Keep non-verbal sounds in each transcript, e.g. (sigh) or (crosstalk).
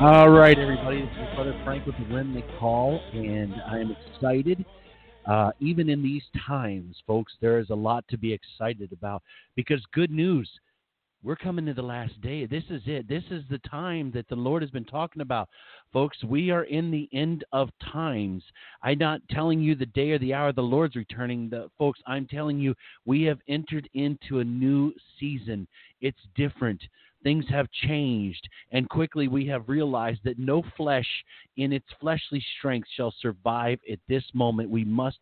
All right, everybody. This is Brother Frank with the Remnant Call, and I am excited. Uh, even in these times, folks, there is a lot to be excited about because good news. We're coming to the last day. This is it. This is the time that the Lord has been talking about. Folks, we are in the end of times. I'm not telling you the day or the hour the Lord's returning. The, folks, I'm telling you we have entered into a new season. It's different things have changed, and quickly we have realized that no flesh in its fleshly strength shall survive at this moment. We must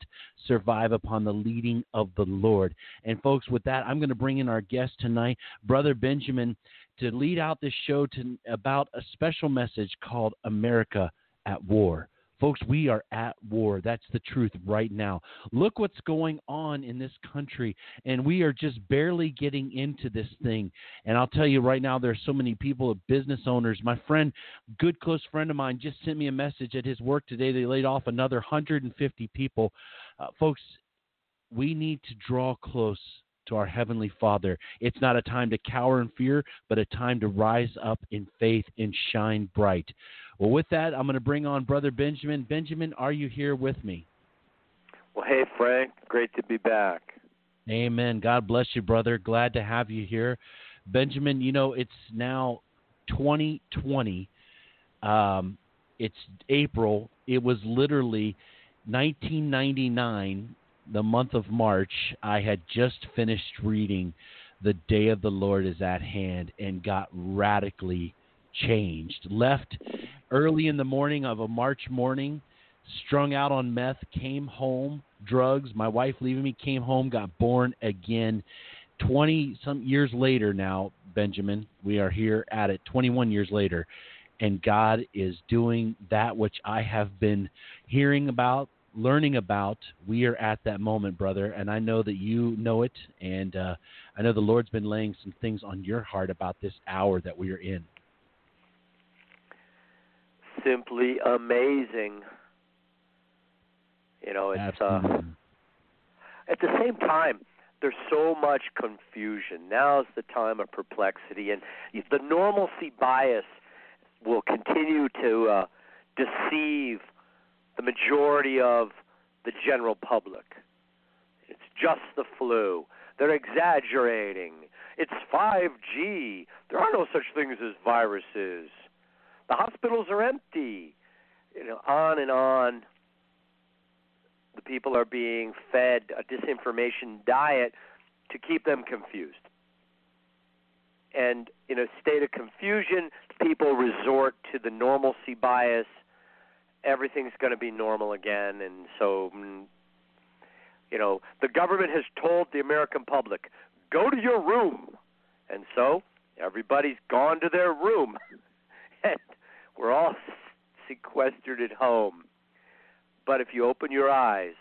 survive upon the leading of the Lord. And, folks, with that, I'm going to bring in our guest tonight, Brother Benjamin, to lead out this show to, about a special message called America at War. Folks, we are at war. That's the truth right now. Look what's going on in this country, and we are just barely getting into this thing. And I'll tell you right now, there's so many people, business owners. My friend, good close friend of mine, just sent me a message at his work today. They laid off another 150 people. Uh, folks, we need to draw close to our Heavenly Father. It's not a time to cower in fear, but a time to rise up in faith and shine bright. Well, with that, I'm going to bring on Brother Benjamin. Benjamin, are you here with me? Well, hey, Frank. Great to be back. Amen. God bless you, brother. Glad to have you here. Benjamin, you know, it's now 2020. Um, it's April. It was literally 1999, the month of March. I had just finished reading The Day of the Lord is at Hand and got radically changed. Left early in the morning of a March morning, strung out on meth, came home, drugs, my wife leaving me, came home, got born again. 20 some years later now, Benjamin, we are here at it 21 years later, and God is doing that which I have been hearing about, learning about. We are at that moment, brother, and I know that you know it, and uh, I know the Lord's been laying some things on your heart about this hour that we are in simply amazing. You know, it's uh, at the same time there's so much confusion. Now's the time of perplexity, and the normalcy bias will continue to uh, deceive the majority of the general public. It's just the flu. They're exaggerating. It's 5G. There are no such things as viruses. The hospitals are empty. You know, on and on. The people are being fed a disinformation diet to keep them confused. And in a state of confusion, people resort to the normalcy bias. Everything's going to be normal again. And so, mm, you know, the government has told the American public, go to your room. And so, everybody's gone to their room. (laughs) and we're all (laughs) sequestered at home. But if you open your eyes,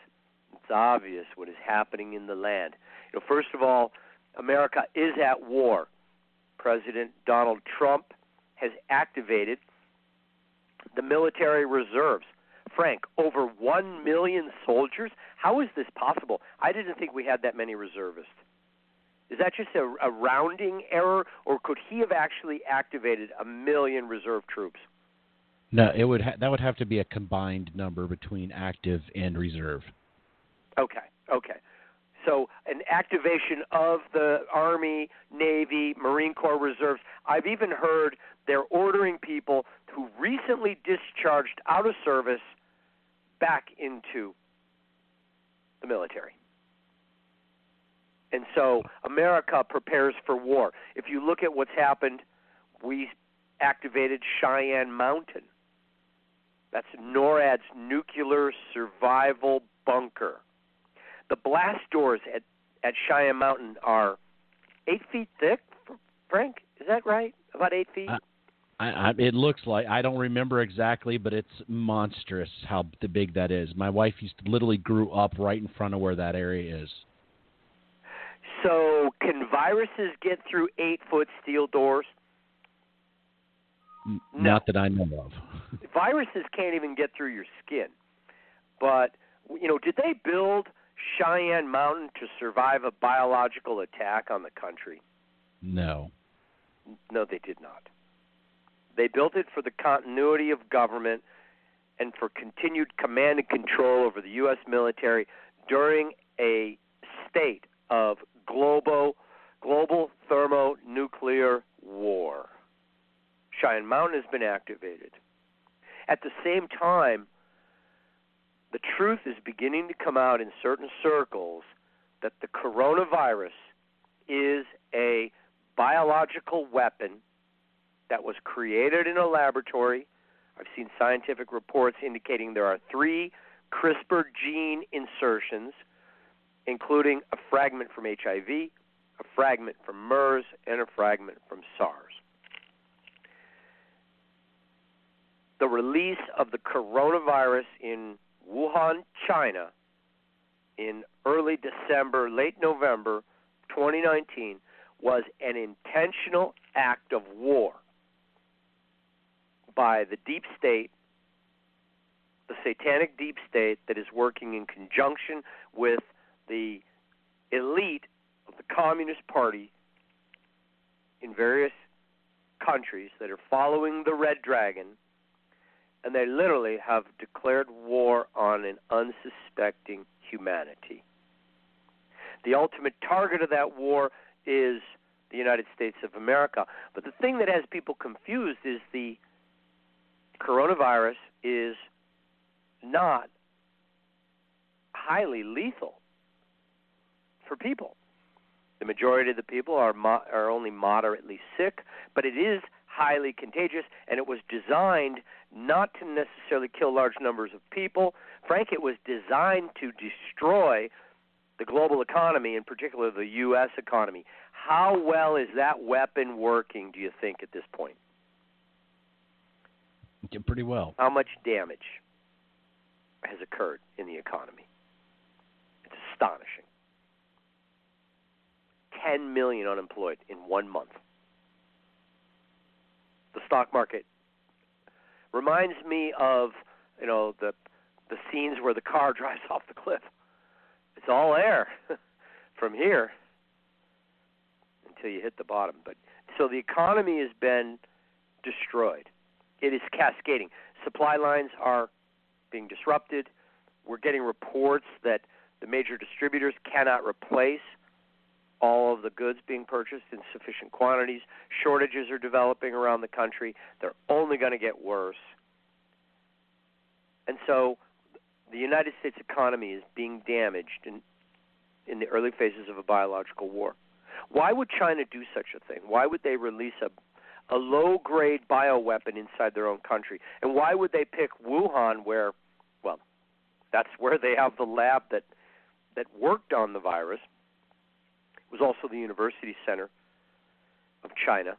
it's obvious what is happening in the land. You know, first of all, America is at war. President Donald Trump has activated the military reserves. Frank, over 1 million soldiers? How is this possible? I didn't think we had that many reservists. Is that just a, a rounding error, or could he have actually activated a million reserve troops? No, it would ha- that would have to be a combined number between active and reserve. Okay, okay. So an activation of the Army, Navy, Marine Corps reserves. I've even heard they're ordering people who recently discharged out of service back into the military. And so America prepares for war. If you look at what's happened, we activated Cheyenne Mountain. That's NORAD's nuclear survival bunker. The blast doors at, at Cheyenne Mountain are eight feet thick, Frank. Is that right? About eight feet? Uh, I, I, it looks like I don't remember exactly, but it's monstrous how big that is. My wife used to literally grew up right in front of where that area is. So, can viruses get through eight foot steel doors? No. Not that I know of. (laughs) viruses can't even get through your skin. But you know, did they build Cheyenne Mountain to survive a biological attack on the country? No. No, they did not. They built it for the continuity of government and for continued command and control over the U.S. military during a state of global global thermonuclear war. Cheyenne Mountain has been activated. At the same time, the truth is beginning to come out in certain circles that the coronavirus is a biological weapon that was created in a laboratory. I've seen scientific reports indicating there are three CRISPR gene insertions, including a fragment from HIV, a fragment from MERS, and a fragment from SARS. The release of the coronavirus in Wuhan, China, in early December, late November 2019, was an intentional act of war by the deep state, the satanic deep state that is working in conjunction with the elite of the Communist Party in various countries that are following the Red Dragon, and they literally have declared war on an unsuspecting humanity. The ultimate target of that war is the United States of America. But the thing that has people confused is the coronavirus is not highly lethal for people. The majority of the people are mo- are only moderately sick, but it is highly contagious, and it was designed not to necessarily kill large numbers of people. Frank, it was designed to destroy the global economy, in particular the U.S. economy. How well is that weapon working, do you think, at this point? pretty well. How much damage has occurred in the economy? It's astonishing. 10 million unemployed in one month. The stock market reminds me of, you know, the the scenes where the car (laughs) drives off the cliff. It's all air (laughs) from here until you hit the bottom. But so the economy has been destroyed it is cascading. Supply lines are being disrupted. We're getting reports that the major distributors cannot replace all of the goods being purchased in sufficient quantities. Shortages are developing around the country. They're only going to get worse. And so the United States economy is being damaged in, in the early phases of a biological war. Why would China do such a thing? Why would they release a a low grade bioweapon inside their own country. And why would they pick Wuhan where well, that's where they have the lab that that worked on the virus. Was also the university center of China.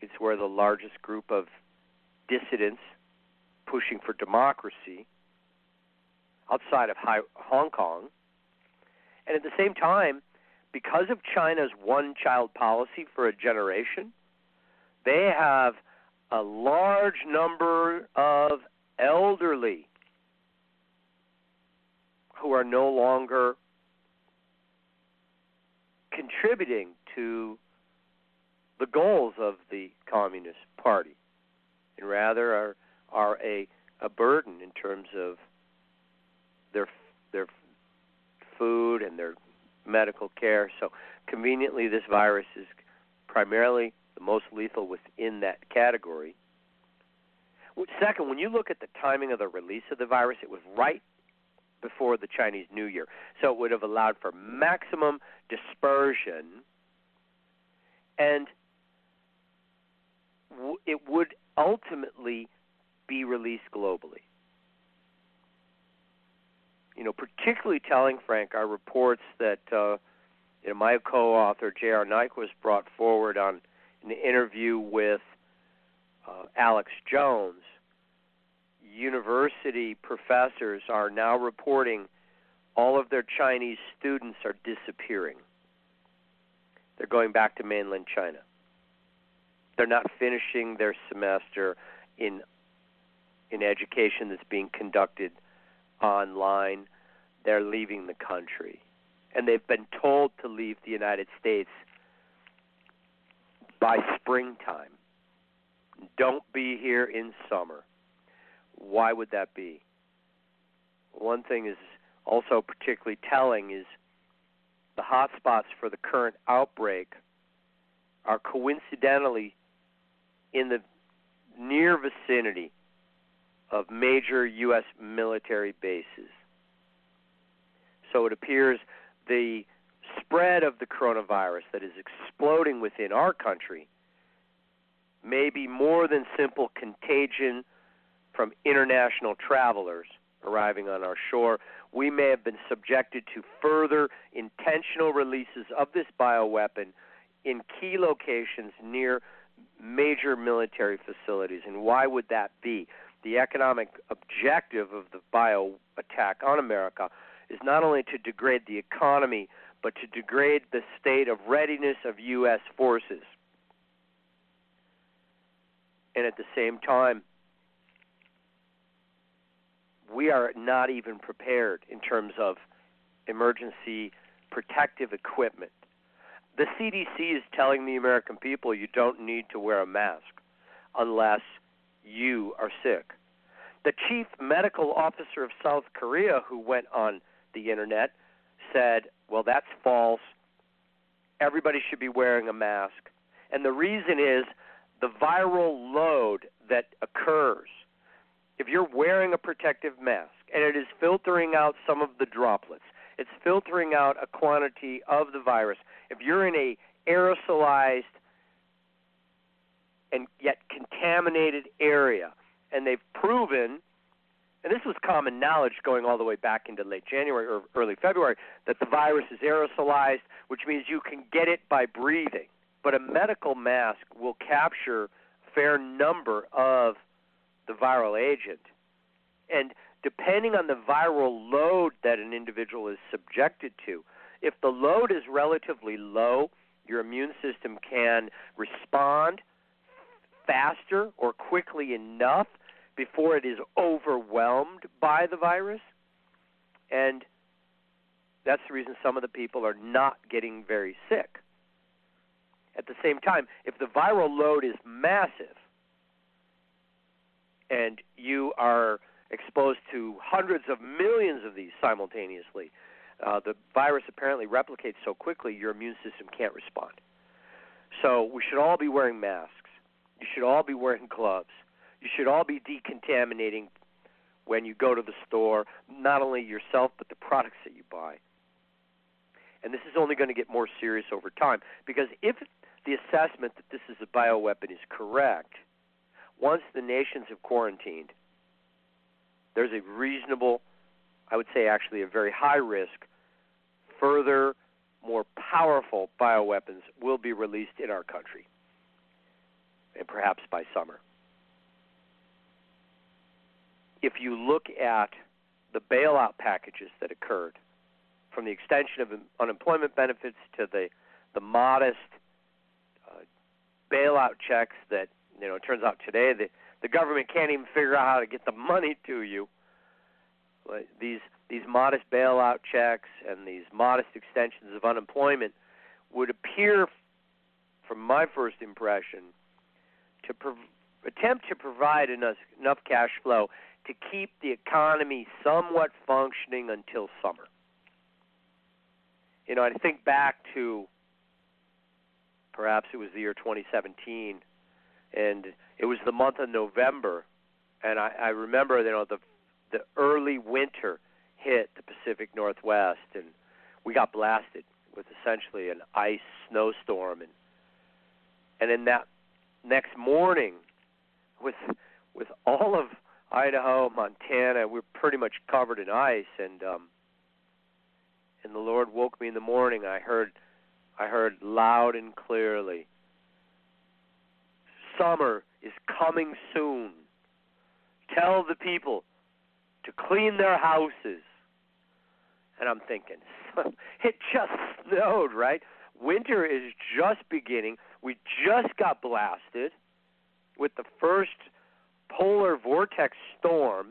It's where the largest group of dissidents pushing for democracy outside of Hong Kong. And at the same time, because of China's one child policy for a generation, they have a large number of elderly who are no longer contributing to the goals of the Communist Party, and rather are are a a burden in terms of their their food and their medical care. So conveniently, this virus is primarily the most lethal within that category. Second, when you look at the timing of the release of the virus, it was right before the Chinese New Year. So it would have allowed for maximum dispersion. And w- it would ultimately be released globally. You know, particularly telling, Frank, are reports that uh, you know, my co-author J.R. Nyquist brought forward on an interview with uh, Alex Jones. University professors are now reporting all of their Chinese students are disappearing. They're going back to mainland China. They're not finishing their semester in in education that's being conducted online. They're leaving the country. And they've been told to leave the United States by springtime. Don't be here in summer. Why would that be? One thing is also particularly telling is the hotspots for the current outbreak are coincidentally in the near vicinity of major U.S. military bases. So it appears the spread of the coronavirus that is exploding within our country may be more than simple contagion from international travelers arriving on our shore. We may have been subjected to further intentional releases of this bioweapon in key locations near major military facilities. And why would that be? The economic objective of the bio attack on America is not only to degrade the economy, but to degrade the state of readiness of U.S. forces. And at the same time, we are not even prepared in terms of emergency protective equipment. The CDC is telling the American people you don't need to wear a mask unless you are sick. The chief medical officer of South Korea, who went on the internet, said, Well, that's false. Everybody should be wearing a mask. And the reason is the viral load that occurs if you're wearing a protective mask and it is filtering out some of the droplets, it's filtering out a quantity of the virus. If you're in a aerosolized and yet contaminated area, and they've proven, and this was common knowledge going all the way back into late January or early February, that the virus is aerosolized, which means you can get it by breathing. But a medical mask will capture a fair number of the viral agent. And depending on the viral load that an individual is subjected to, if the load is relatively low, your immune system can respond faster or quickly enough before it is overwhelmed by the virus. And that's the reason some of the people are not getting very sick. At the same time, if the viral load is massive, and you are exposed to hundreds of millions of these simultaneously, uh, the virus apparently replicates so quickly your immune system can't respond. So we should all be wearing masks. You should all be wearing gloves. You should all be decontaminating when you go to the store, not only yourself, but the products that you buy. And this is only going to get more serious over time because if the assessment that this is a bioweapon is correct, once the nations have quarantined, there's a reasonable, I would say actually a very high risk, further, more powerful bioweapons will be released in our country, and perhaps by summer. If you look at the bailout packages that occurred, from the extension of unemployment benefits to the the modest uh, bailout checks that you know, it turns out today that the government can't even figure out how to get the money to you. These these modest bailout checks and these modest extensions of unemployment would appear, from my first impression, to prov- attempt to provide enough, enough cash flow to keep the economy somewhat functioning until summer. You know, I think back to perhaps it was the year 2017 and it was the month of November, and I, I remember you know the the early winter hit the Pacific Northwest, and we got blasted with essentially an ice snowstorm, and and in that next morning, with with all of Idaho, Montana, we're pretty much covered in ice, and um, and the Lord woke me in the morning. I heard, I heard loud and clearly, summer is coming soon. Tell the people to clean their houses. And I'm thinking, (laughs) it just snowed, right? Winter is just beginning. We just got blasted with the first polar vortex storm,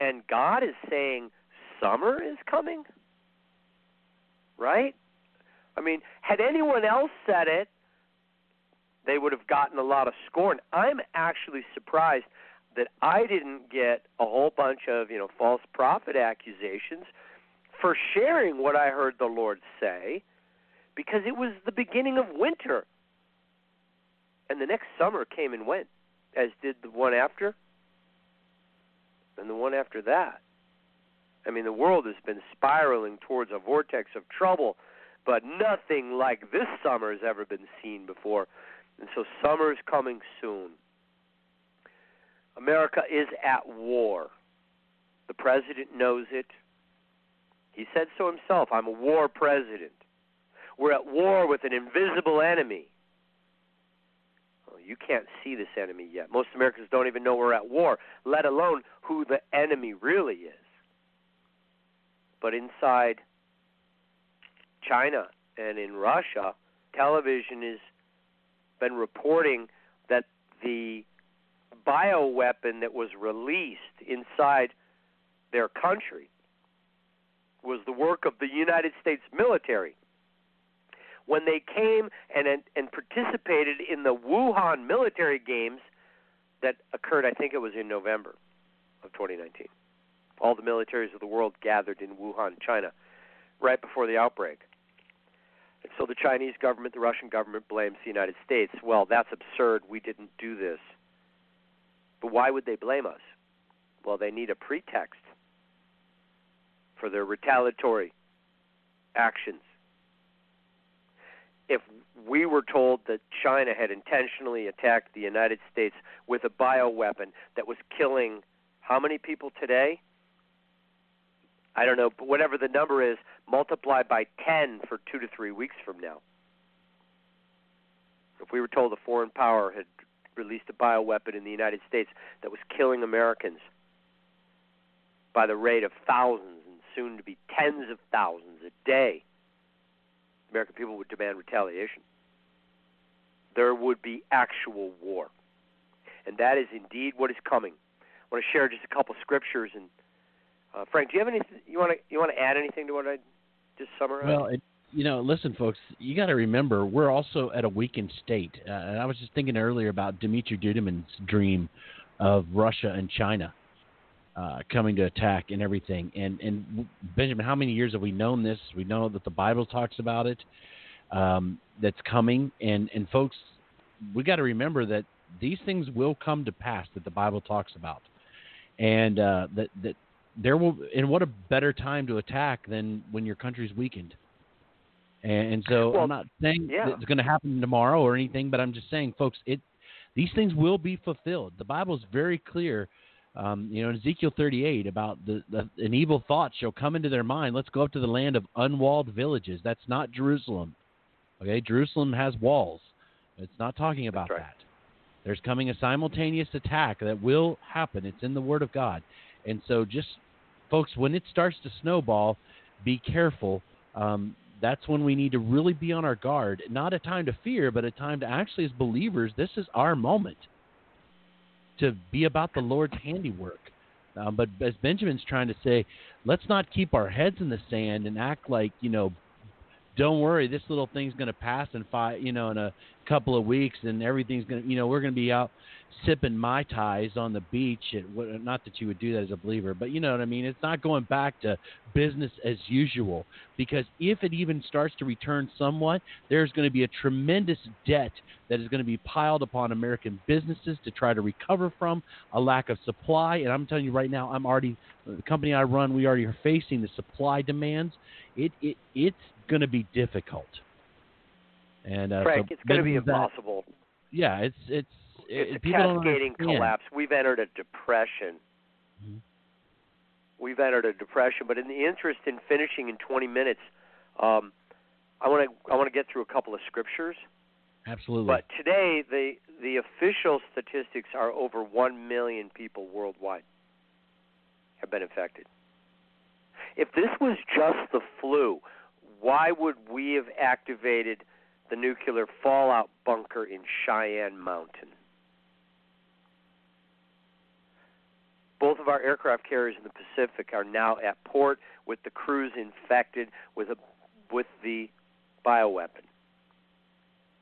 and God is saying summer is coming? Right? I mean, had anyone else said it, they would have gotten a lot of scorn. I'm actually surprised that I didn't get a whole bunch of, you know, false prophet accusations for sharing what I heard the Lord say because it was the beginning of winter. And the next summer came and went, as did the one after and the one after that. I mean, the world has been spiraling towards a vortex of trouble, but nothing like this summer has ever been seen before. And so summer is coming soon. America is at war. The president knows it. He said so himself I'm a war president. We're at war with an invisible enemy. You can't see this enemy yet. Most Americans don't even know we're at war, let alone who the enemy really is. But inside China and in Russia, television has been reporting that the bioweapon that was released inside their country was the work of the United States military when they came and and participated in the Wuhan military games that occurred I think it was in November of 2019. All the militaries of the world gathered in Wuhan, China, right before the outbreak. So the Chinese government, the Russian government blames the United States. Well, that's absurd. We didn't do this. But why would they blame us? Well, they need a pretext for their retaliatory actions if we were told that China had intentionally attacked the United States with a bioweapon that was killing how many people today? I don't know, but whatever the number is, multiply by 10 for two to three weeks from now. If we were told a foreign power had released a bioweapon in the United States that was killing Americans by the rate of thousands and soon to be tens of thousands a day, American people would demand retaliation. There would be actual war. And that is indeed what is coming. I want to share just a couple scriptures and uh, Frank, do you have anything you want to you want to add anything to what I just summarized? Well, it, you know, listen, folks, you got to remember we're also at a weakened state. Uh, and I was just thinking earlier about Dmitry Duduman's dream of Russia and China uh, coming to attack and everything. And and Benjamin, how many years have we known this? We know that the Bible talks about it. Um, that's coming, and and folks, we got to remember that these things will come to pass that the Bible talks about, and uh, that that there will. And what a better time to attack than when your country's weakened. And, and so well, I'm not saying yeah. it's going to happen tomorrow or anything, but I'm just saying, folks, it these things will be fulfilled. The Bible is very clear um, you know, in Ezekiel 38 about the, the, an evil thought shall come into their mind. Let's go up to the land of unwalled villages. That's not Jerusalem. Okay, Jerusalem has walls. It's not talking about right. that. There's coming a simultaneous attack that will happen. It's in the Word of God. And so, just folks, when it starts to snowball, be careful. Um, that's when we need to really be on our guard. Not a time to fear, but a time to actually, as believers, this is our moment to be about the Lord's handiwork. Um, but as Benjamin's trying to say, let's not keep our heads in the sand and act like you know, don't worry, this little thing's going to pass in five, you know, in a couple of weeks, and everything's going to, you know, we're going to be out sipping mai tais on the beach. At, not that you would do that as a believer, but you know what I mean. It's not going back to business as usual because if it even starts to return somewhat, there's going to be a tremendous debt that is going to be piled upon American businesses to try to recover from a lack of supply. And I'm telling you right now, I'm already the company I run. We already are facing the supply demands. It it it's going to be difficult. And uh, Frank, so it's going to be that, impossible yeah, it's it's it's it, a cascading collapse. We've entered a depression. Mhm. We've entered a depression. But in the interest in finishing in 20 minutes, um, I want to I want to get through a couple of scriptures. Absolutely. But today, the the official statistics are over one million people worldwide have been infected. If this was just the flu, why would we have activated the nuclear fallout bunker in Cheyenne Mountain? Both of our aircraft carriers in the Pacific are now at port with the crews infected with a with the bioweapon.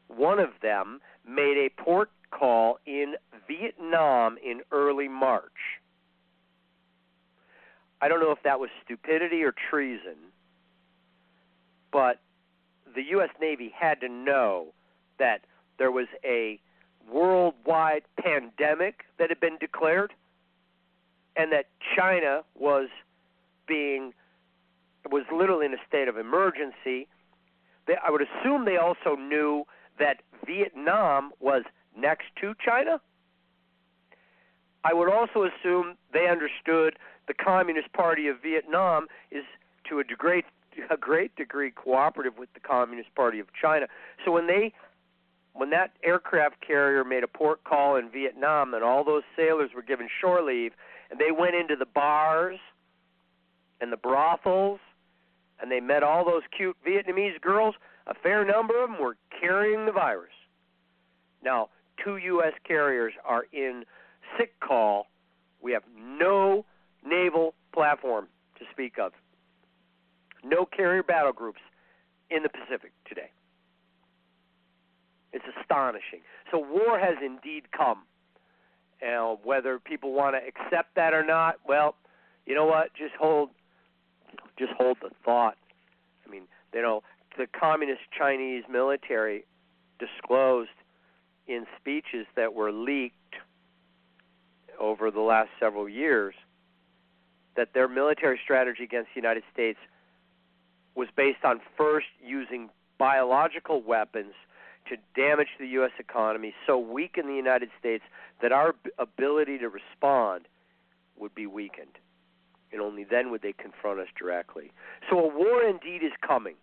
One of them made a port call in Vietnam in early March. I don't know if that was stupidity or treason, but the U.S. Navy had to know that there was a worldwide pandemic that had been declared and that China was being was literally in a state of emergency. They, I would assume they also knew that Vietnam was next to China. I would also assume they understood the Communist Party of Vietnam is to a great a great degree cooperative with the Communist Party of China. So when they when that aircraft carrier made a port call in Vietnam and all those sailors were given shore leave and they went into the bars and the brothels and they met all those cute Vietnamese girls, a fair number of them were carrying the virus. Now, two U.S. carriers are in sick call. We have no naval platform to speak of. No carrier battle groups in the Pacific today. It's astonishing. So war has indeed come. And whether people want to accept that or not, well, you know what? Just hold, just hold the thought. I mean, you know, the communist Chinese military disclosed in speeches that were leaked over the last several years that their military strategy against the United States was based on first using biological weapons to damage the U.S. economy, so weaken the United States that our ability to respond would be weakened. And only then would they confront us directly. So a war indeed is coming.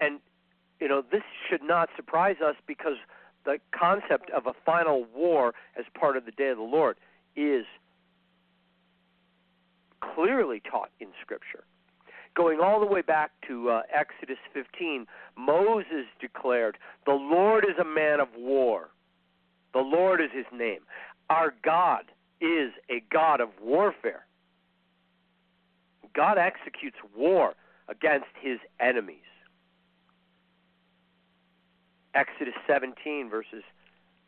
And, you know, this should not surprise us because the concept of a final war as part of the day of the Lord is clearly taught in Scripture. Going all the way back to uh, Exodus 15, Moses declared, The Lord is a man of war. The Lord is his name. Our God is a God of warfare. God executes war against his enemies. Exodus 17, verses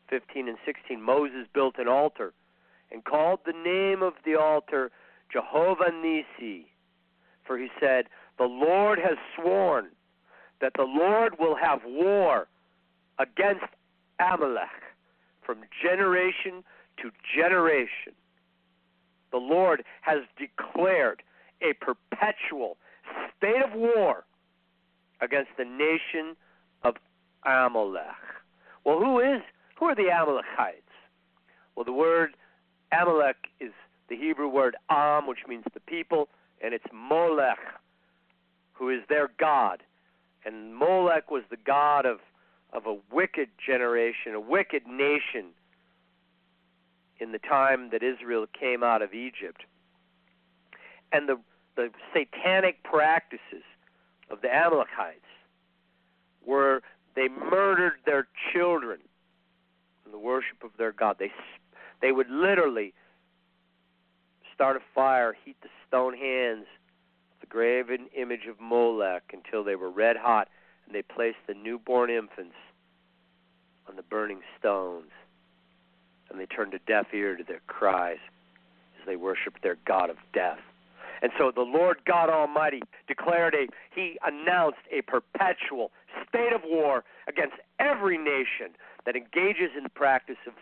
15 and 16 Moses built an altar and called the name of the altar Jehovah Nissi, for he said, The Lord has sworn that the Lord will have war against Amalek from generation to generation. The Lord has declared a perpetual state of war against the nation of Amalek. Well, who is who are the Amalekites? Well, the word Amalek is the Hebrew word Am, which means the people, and it's Molech, who is their god. And Molech was the god of of a wicked generation, a wicked nation in the time that Israel came out of Egypt. And the the satanic practices of the Amalekites were they murdered their children in the worship of their god. They they would literally start a fire, heat the stone hands the graven image of Molech until they were red hot, and they placed the newborn infants on the burning stones, and they turned a deaf ear to their cries as they worshiped their god of death. And so the Lord God Almighty declared a, he announced a perpetual state of war against every nation that engages in the practice of,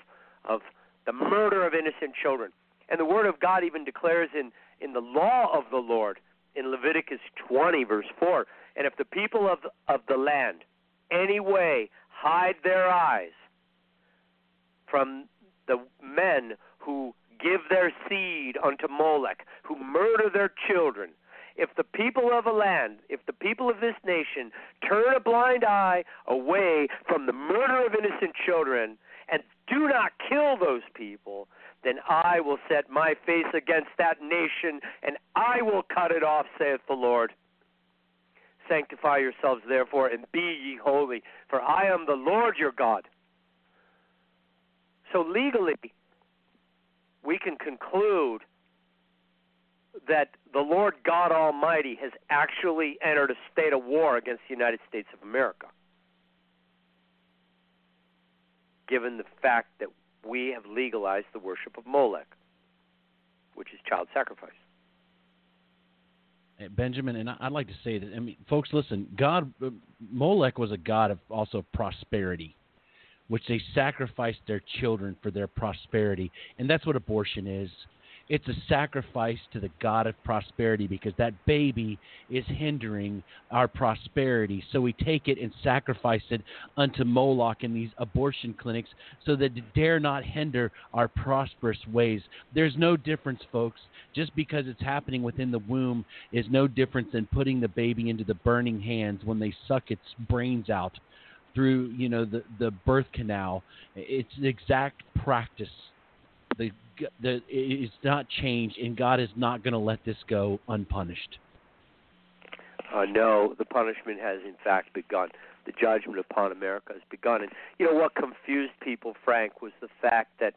of the murder of innocent children. And the Word of God even declares in, in the law of the Lord in Leviticus 20, verse 4 And if the people of, of the land any way hide their eyes from the men who give their seed unto Molech, who murder their children. If the people of a land, if the people of this nation turn a blind eye away from the murder of innocent children and do not kill those people, then I will set my face against that nation and I will cut it off, saith the Lord. Sanctify yourselves, therefore, and be ye holy, for I am the Lord your God. So, legally, we can conclude that the Lord God Almighty has actually entered a state of war against the United States of America, given the fact that we have legalized the worship of Molech, which is child sacrifice. Benjamin, and I'd like to say that I mean, folks, listen. God, uh, Molech was a god of also prosperity, which they sacrificed their children for their prosperity, and that's what abortion is. It's a sacrifice to the God of prosperity because that baby is hindering our prosperity. So we take it and sacrifice it unto Moloch in these abortion clinics so that it dare not hinder our prosperous ways. There's no difference, folks. Just because it's happening within the womb is no difference than putting the baby into the burning hands when they suck its brains out through, you know, the, the birth canal. It's the exact practice the the it's not changed, and God is not going to let this go unpunished. Uh, no, the punishment has in fact begun. The judgment upon America has begun. And you know what confused people, Frank, was the fact that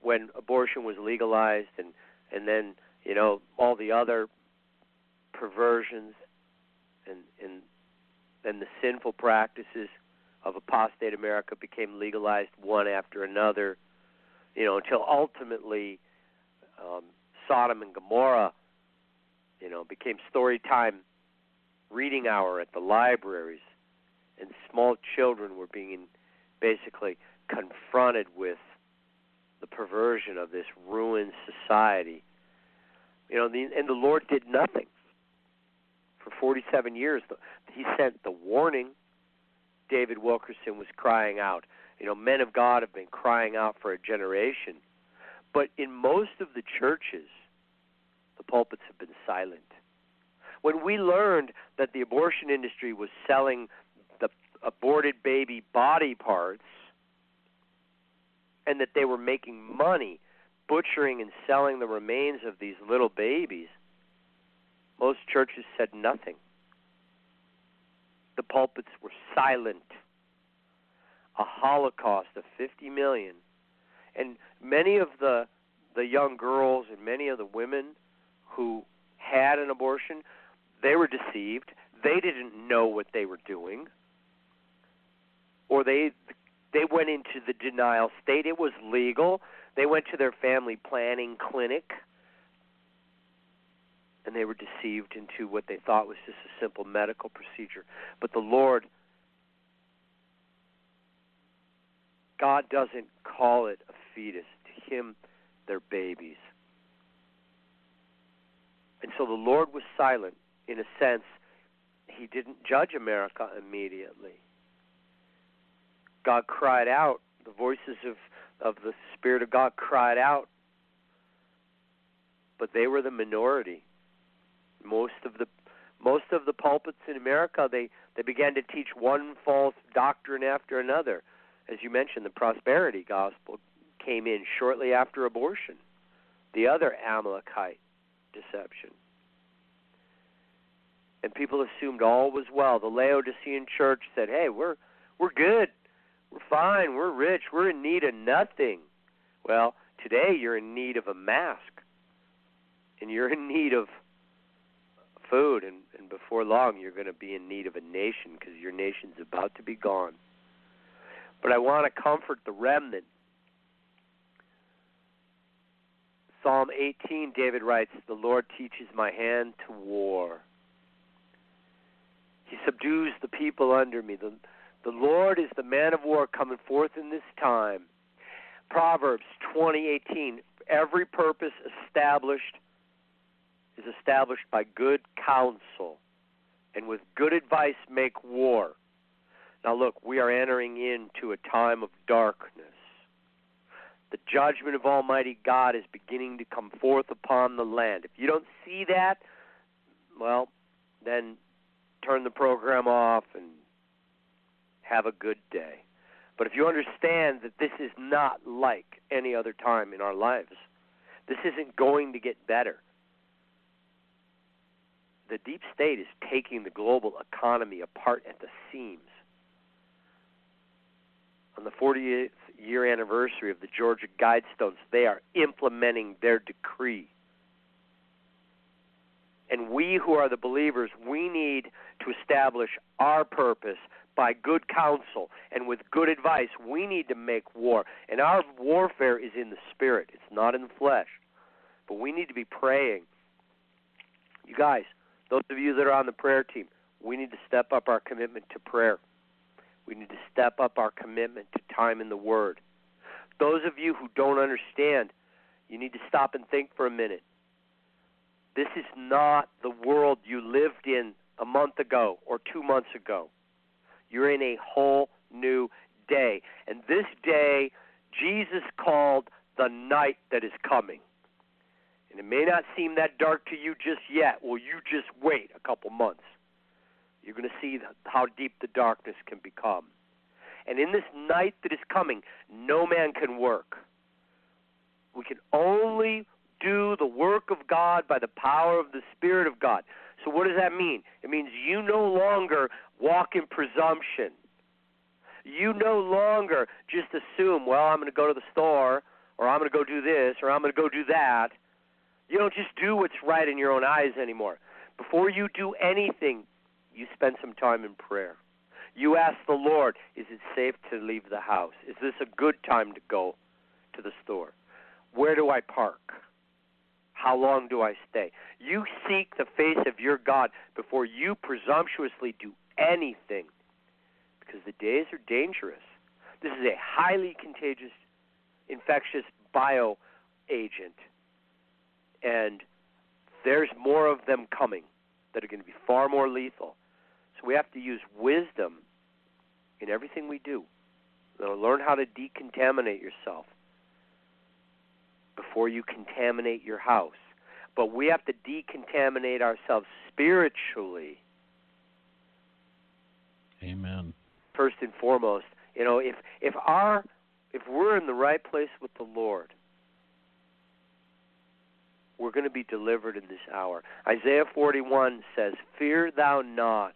when abortion was legalized, and and then you know all the other perversions and and and the sinful practices of apostate America became legalized one after another you know, until ultimately um, Sodom and Gomorrah, you know, became story time reading hour at the libraries, and small children were being basically confronted with the perversion of this ruined society. You know, the, and the Lord did nothing for 47 years. He sent the warning. David Wilkerson was crying out, you know, men of God have been crying out for a generation. But in most of the churches, the pulpits have been silent. When we learned that the abortion industry was selling the aborted baby body parts and that they were making money butchering and selling the remains of these little babies, most churches said nothing. The pulpits were silent a holocaust of 50 million. And many of the the young girls and many of the women who had an abortion, they were deceived. They didn't know what they were doing. Or they they went into the denial state. It was legal. They went to their family planning clinic and they were deceived into what they thought was just a simple medical procedure. But the Lord God doesn't call it a fetus. To him, they're babies. And so the Lord was silent. In a sense, he didn't judge America immediately. God cried out. The voices of, of the Spirit of God cried out. But they were the minority. Most of the most of the pulpits in America they, they began to teach one false doctrine after another as you mentioned, the prosperity gospel came in shortly after abortion, the other Amalekite deception. And people assumed all was well. The Laodicean church said, "Hey, we're we're good. We're fine. We're rich. We're in need of nothing." Well, today you're in need of a mask. And you're in need of food and, and before long you're going to be in need of a nation because your nation's about to be gone but I want to comfort the remnant. Psalm 18, David writes, The Lord teaches my hand to war. He subdues the people under me. The, the Lord is the man of war coming forth in this time. Proverbs 20:18 Every purpose established is established by good counsel, and with good advice make war. Now, look, we are entering into a time of darkness. The judgment of Almighty God is beginning to come forth upon the land. If you don't see that, well, then turn the program off and have a good day. But if you understand that this is not like any other time in our lives, this isn't going to get better. The deep state is taking the global economy apart at the seams. On the 40th year anniversary of the Georgia Guidestones, they are implementing their decree. And we who are the believers, we need to establish our purpose by good counsel and with good advice. We need to make war. And our warfare is in the spirit, it's not in the flesh. But we need to be praying. You guys, those of you that are on the prayer team, we need to step up our commitment to prayer. We need to step up our commitment to time in the Word. Those of you who don't understand, you need to stop and think for a minute. This is not the world you lived in a month ago or two months ago. You're in a whole new day. And this day, Jesus called the night that is coming. And it may not seem that dark to you just yet. Well, you just wait a couple months. You're going to see how deep the darkness can become. And in this night that is coming, no man can work. We can only do the work of God by the power of the Spirit of God. So, what does that mean? It means you no longer walk in presumption. You no longer just assume, well, I'm going to go to the store, or I'm going to go do this, or I'm going to go do that. You don't just do what's right in your own eyes anymore. Before you do anything, you spend some time in prayer. You ask the Lord, is it safe to leave the house? Is this a good time to go to the store? Where do I park? How long do I stay? You seek the face of your God before you presumptuously do anything because the days are dangerous. This is a highly contagious, infectious bio agent, and there's more of them coming that are going to be far more lethal. So we have to use wisdom in everything we do. learn how to decontaminate yourself before you contaminate your house. But we have to decontaminate ourselves spiritually. Amen. First and foremost, you know, if if our if we're in the right place with the Lord, we're going to be delivered in this hour. Isaiah 41 says, "Fear thou not.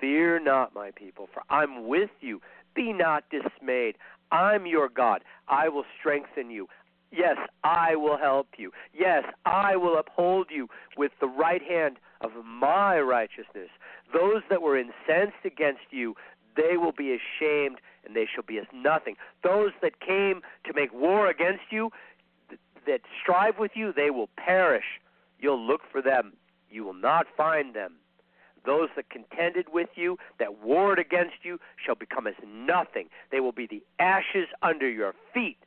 Fear not, my people, for I'm with you. Be not dismayed. I'm your God. I will strengthen you. Yes, I will help you. Yes, I will uphold you with the right hand of my righteousness. Those that were incensed against you, they will be ashamed and they shall be as nothing. Those that came to make war against you, that strive with you, they will perish. You'll look for them, you will not find them. Those that contended with you, that warred against you, shall become as nothing. They will be the ashes under your feet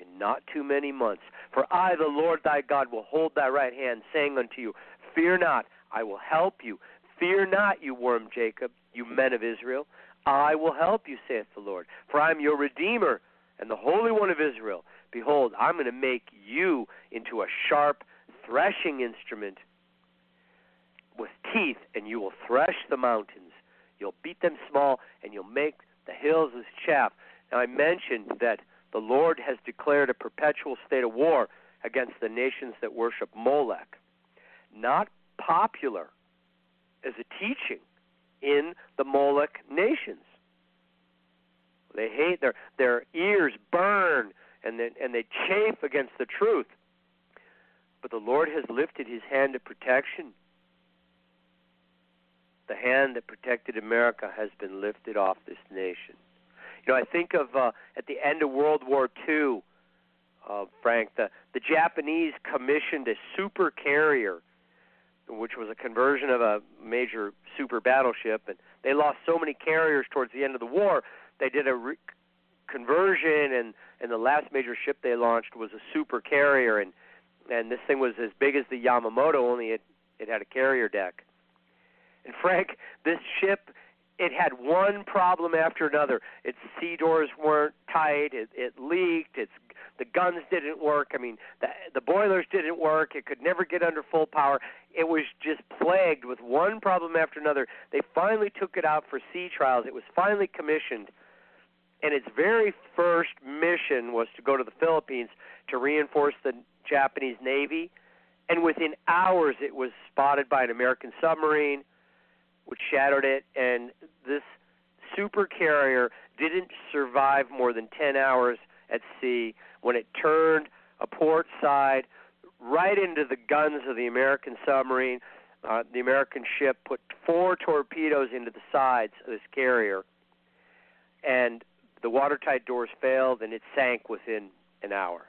in not too many months. For I, the Lord thy God, will hold thy right hand, saying unto you, Fear not, I will help you. Fear not, you worm Jacob, you men of Israel. I will help you, saith the Lord. For I am your Redeemer and the Holy One of Israel. Behold, I'm going to make you into a sharp threshing instrument with teeth, and you will thresh the mountains. You'll beat them small, and you'll make the hills as chaff. Now, I mentioned that the Lord has declared a perpetual state of war against the nations that worship Molech. Not popular as a teaching in the Molech nations. They hate their their ears burn and they, and they chafe against the truth. But the Lord has lifted his hand of protection. The hand that protected America has been lifted off this nation. You know, I think of uh, at the end of World War II, uh, Frank, the the Japanese commissioned a super carrier, which was a conversion of a major super battleship, and they lost so many carriers towards the end of the war. They did a re- conversion, and and the last major ship they launched was a super carrier, and and this thing was as big as the Yamamoto, only it it had a carrier deck. And (laughs) Frank, this ship it had one problem after another. Its sea doors weren't tight. It, it leaked. Its the guns didn't work. I mean, the the boilers didn't work. It could never get under full power. It was just plagued with one problem after another. They finally took it out for sea trials. It was finally commissioned, and its very first mission was to go to the Philippines to reinforce the Japanese Navy. And within hours, it was spotted by an American submarine which shattered it, and this super carrier didn't survive more than 10 hours at sea when it turned a port side right into the guns of the American submarine. Uh, the American ship put four torpedoes into the sides of this carrier, and the watertight doors failed, and it sank within an hour.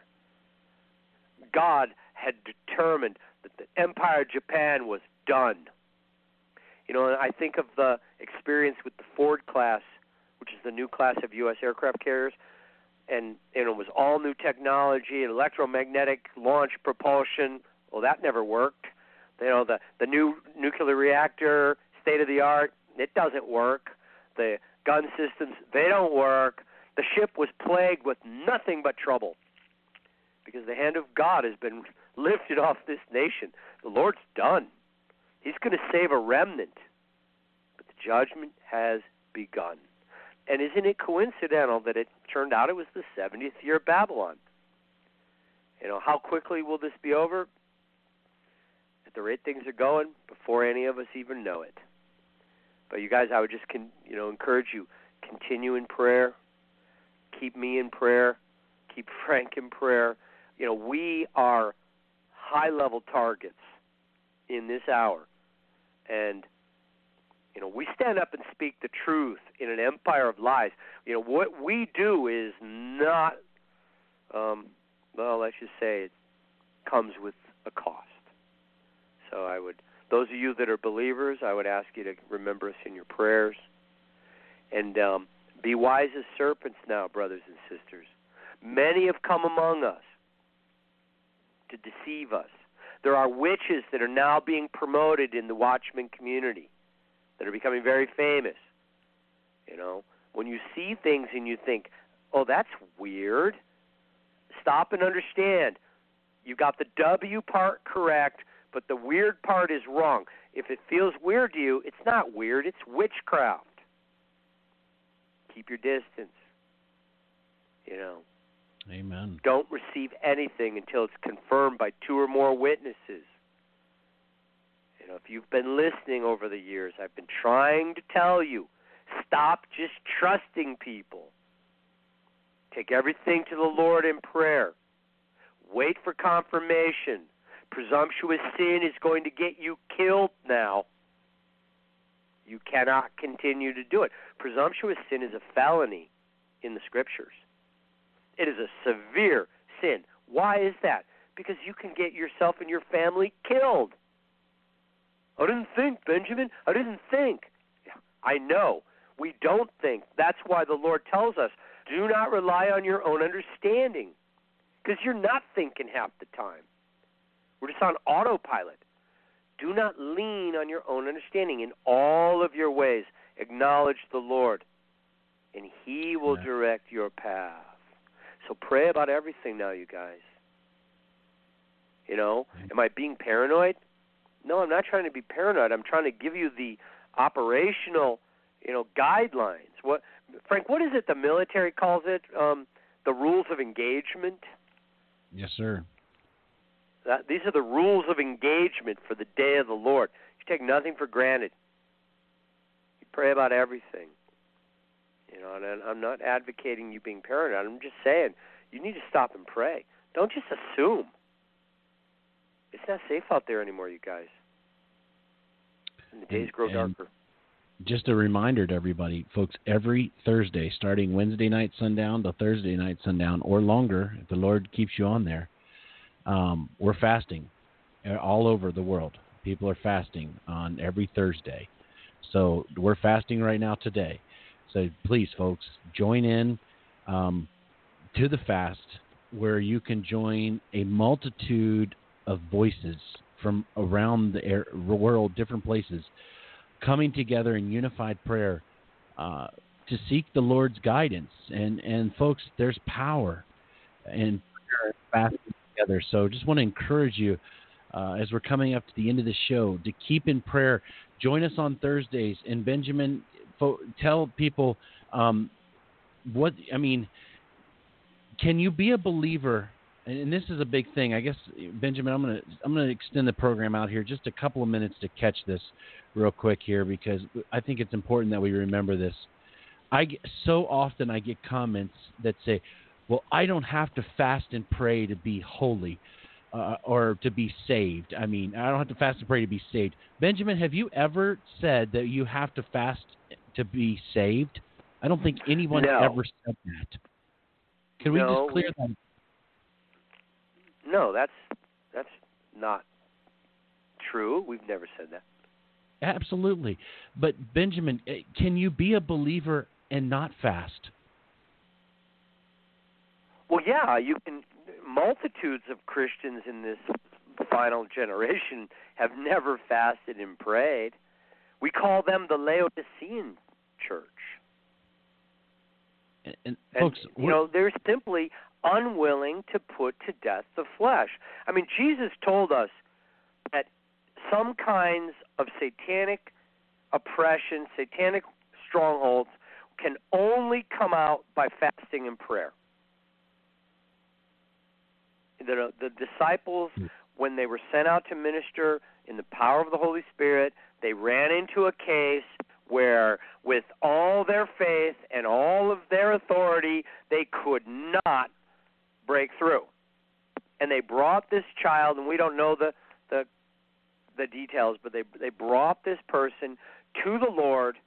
God had determined that the Empire of Japan was done. You know, I think of the experience with the Ford class, which is the new class of U.S. aircraft carriers, and, and it was all new technology, electromagnetic launch propulsion. Well, that never worked. You know, the the new nuclear reactor, state of the art, it doesn't work. The gun systems, they don't work. The ship was plagued with nothing but trouble because the hand of God has been (laughs) lifted off this nation. The Lord's done. He's going to save a remnant. But the judgment has begun. And isn't it coincidental that it turned out it was the 70th year of Babylon? You know, how quickly will this be over? At the rate things are going, before any of us even know it. But you guys, I would just, con- you know, encourage you continue in prayer, keep me in prayer, keep (laughs) Frank in prayer. You know, we are high level targets in this hour and you know we stand up and speak the truth in an empire of lies. You know what we do is not um well let's just say it comes with a cost. So i would those of you that are believers i would ask you to remember us in your prayers. And um be wise as serpents now brothers and sisters. Many have come among us to deceive us there are witches that are now being promoted in the Watchman community that are becoming very famous. You know, when you see things and you think, "Oh, that's weird," stop and understand. You got the W part correct, but the weird part is wrong. If it feels weird to you, it's not weird, it's witchcraft. Keep your distance. You know. Amen. Don't receive anything until it's confirmed by two or more witnesses. You know, if you've been listening over the years, I've been trying to tell you stop just trusting people. Take everything to the Lord in prayer. Wait for confirmation. Presumptuous sin is going to get you killed now. You cannot continue to do it. Presumptuous sin is a felony in the scriptures. It is a severe sin. Why is that? Because you can get yourself and your family killed. I didn't think, Benjamin. I didn't think. I know. We don't think. That's why the Lord tells us do not rely on your own understanding. Because you're not thinking half the time. We're just on autopilot. Do not lean on your own understanding. In all of your ways, acknowledge the Lord, and He will direct your path. So pray about everything now, you guys. You know, am I being paranoid? No, I'm not trying to be paranoid. I'm trying to give you the operational, you know, guidelines. What Frank, what is it the military calls it? Um, the rules of engagement? Yes, sir. That, these are the rules of engagement for the day of the Lord. You take nothing for granted. You pray about everything. Know, and I'm not advocating you being paranoid. I'm just saying you need to stop and pray. Don't just assume. It's not safe out there anymore, you guys. And the days grow darker. Just a reminder to everybody, folks, every Thursday, starting Wednesday night sundown to Thursday night sundown or longer, if the Lord keeps you on there, um, we're fasting all over the world. People are fasting on every Thursday. So we're fasting right now today. So please, folks, join in um, to the fast where you can join a multitude of voices from around the air, world, different places, coming together in unified prayer uh, to seek the Lord's guidance. And and folks, there's power in fasting together. So just want to encourage you uh, as we're coming up to the end of the show to keep in prayer. Join us on Thursdays. And Benjamin, fo- tell people um, what I mean. Can you be a believer? And this is a big thing. I guess Benjamin, I'm gonna I'm gonna extend the program out here just a couple of minutes to catch this real quick here because I think it's important that we remember this. I so often I get comments that say, "Well, I don't have to fast and pray to be holy." Uh, or to be saved. I mean, I don't have to fast and pray to be saved. Benjamin, have you ever said that you have to fast to be saved? I don't think anyone no. ever said that. Can we no, just clear that? No, that's that's not true. We've never said that. Absolutely. But Benjamin, eh, can you be a believer and not fast? Well, yeah, you can. Multitudes of Christians in this final generation have never fasted and prayed. We call them the Laodicean church. And, and, and folks, you know, they're simply unwilling to put to death the flesh. I mean, Jesus told us that some kinds of satanic oppression, satanic strongholds, can only come out by fasting and prayer. The, the disciples, hmm. when they were sent out to minister in the power of the Holy Spirit, they ran into a case where, with all their faith and all of their authority, they could not break through. And they brought this child, and we don't know the the the details, but they they brought this person to the Lord,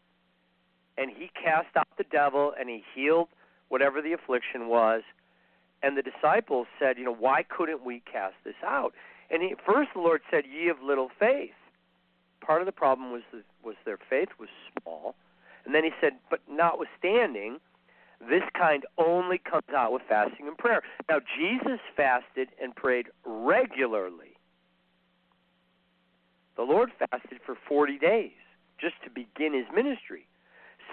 and he cast out the devil and he healed whatever the affliction was. And the disciples said, you know, why couldn't we cast this out? And he, first the Lord said, "Ye of little faith." Part of the problem was the, was their faith was small, and then he said, "But notwithstanding, this kind only comes out with fasting and prayer." Now Jesus fasted and prayed regularly. The Lord fasted for 40 days just to begin his ministry.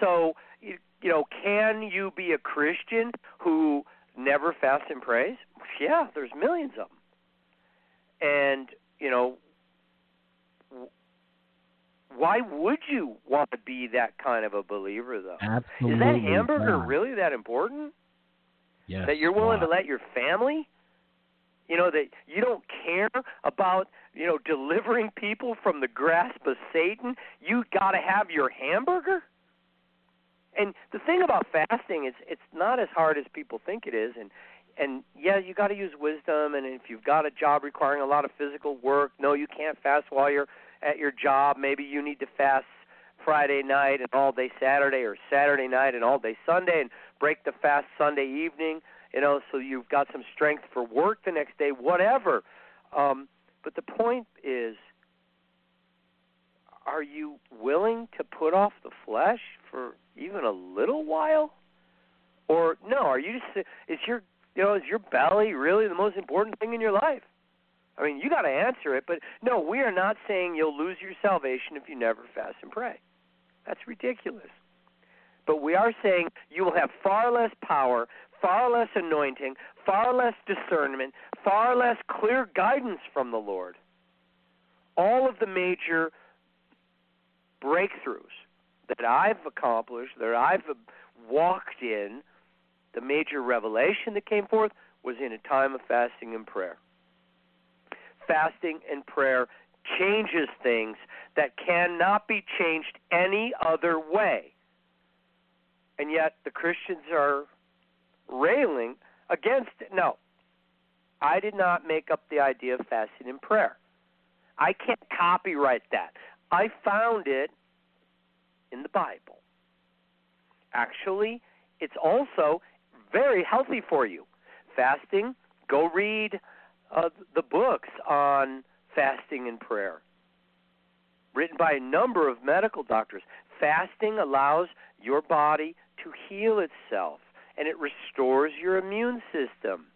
So, you, you know, can you be a Christian who never fasts and prays? Yeah, there's millions of them. And, you know, why would you want to be that kind of a believer, though? Absolutely. Is that hamburger not. really that important? Yes. That you're willing wow. to let your family you know that you don't care about you know delivering people from the grasp of Satan. You got to have your hamburger. And the thing about fasting is it's not as hard as people think it is and and yeah, you got to use wisdom and if you've got a job requiring a lot of physical work, no you can't fast while you're at your job. Maybe you need to fast Friday night and all day Saturday or Saturday night and all day Sunday and break the fast Sunday evening you know, so you've got some strength for work the next day, whatever. Um, but the point is, are you willing to put off the flesh for even a little while? Or no, are you just is your you know, is your belly really the most important thing in your life? I mean, you got to answer it, but no, we are not saying you'll lose your salvation if you never fast and pray. That's ridiculous. But we are saying you will have far less power, far less anointing, far less discernment, far less clear guidance from the Lord. All of the major breakthroughs that I've accomplished, that I've walked in, the major revelation that came forth was in a time of fasting and prayer. Fasting and prayer changes things that cannot be changed any other way. And yet the Christians are railing against it. No, I did not make up the idea of fasting and prayer. I can't copyright that. I found it in the Bible. Actually, it's also very healthy for you. Fasting, go read uh, the books on fasting and prayer, written by a number of medical doctors. Fasting allows your body to heal itself and it restores your immune system.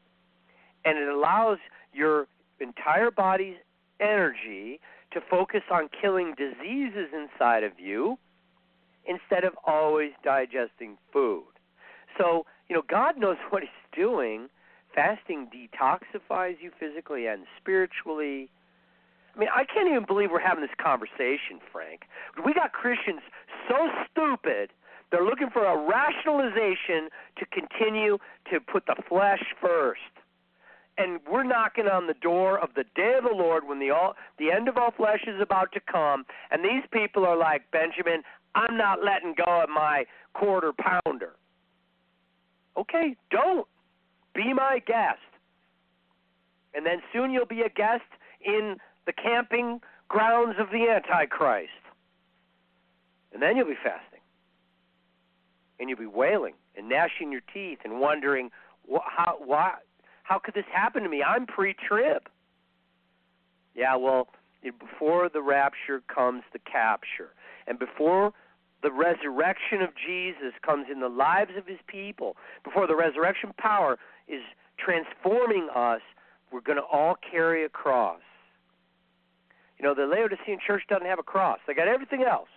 And it allows your entire body's energy to focus on killing diseases inside of you instead of always digesting food. So, you know, God knows (laughs) what He's doing. Fasting detoxifies you physically and spiritually. I mean, I can't even believe we're having this conversation, Frank. We got Christians so stupid, they're looking for a rationalization to continue to put the flesh first. And we're knocking on the door of the day of the Lord when the all the end of all flesh is about to come, and these people are like, Benjamin, I'm not letting go of my quarter pounder. Okay, don't. Be my guest. And then soon you'll be a guest in the camping grounds of the Antichrist. And then you'll be fasting. And you'll be wailing and gnashing your teeth and wondering, how, why, how could this happen to me? I'm pre trib. Yeah, well, before the rapture comes the capture. And before the resurrection of Jesus comes in the lives of his people, before the resurrection power is transforming us, we're going to all carry a cross. You know, the Laodicean church doesn't have a cross. They got everything else.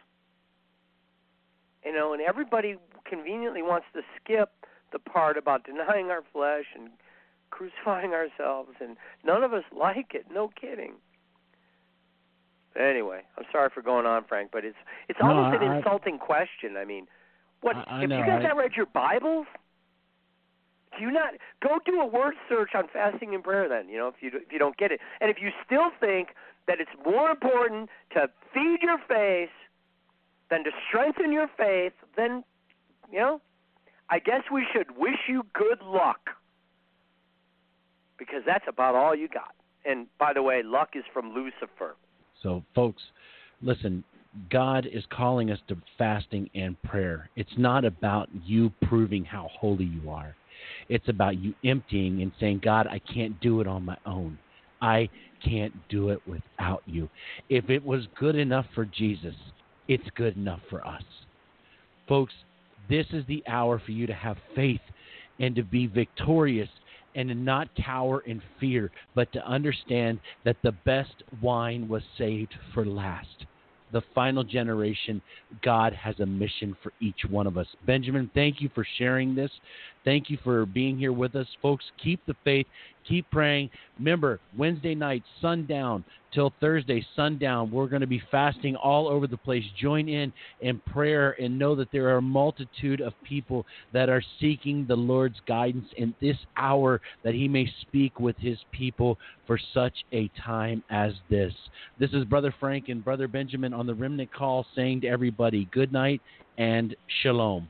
You know, and everybody conveniently wants to skip the part about denying our flesh and crucifying ourselves and none of us like it, no kidding. Anyway, I'm sorry for going on, Frank, but it's it's No, almost I- an I- insulting question. I mean, what I- I if know, you guys I- not read your Bibles? Do you not go do a word search on fasting and prayer? Then you know if you if you don't get it, and if you still think that it's more important to feed your face than to strengthen your faith, then you know, I guess we should wish you good luck because that's about all you got. And by the way, luck is from Lucifer. So, folks, listen, God is calling us to fasting and prayer. It's not about you proving how holy you are, it's about you emptying and saying, God, I can't do it on my own. I can't do it without you. If it was good enough for Jesus, it's good enough for us. Folks, this is the hour for you to have faith and to be victorious and to not cower in fear, but to understand that the best wine was saved for last. The final generation, God has a mission for each one of us. Benjamin, thank you for sharing this. Thank you for being here with us. Folks, keep the faith, keep praying. Remember, Wednesday night, sundown till Thursday, sundown, we're going to be fasting all over the place. Join in in prayer and know that there are a multitude of people that are seeking the Lord's guidance in this hour that He may speak with His people for such a time as this. This is Brother Frank and Brother Benjamin on the Remnant Call saying to everybody, good night and shalom.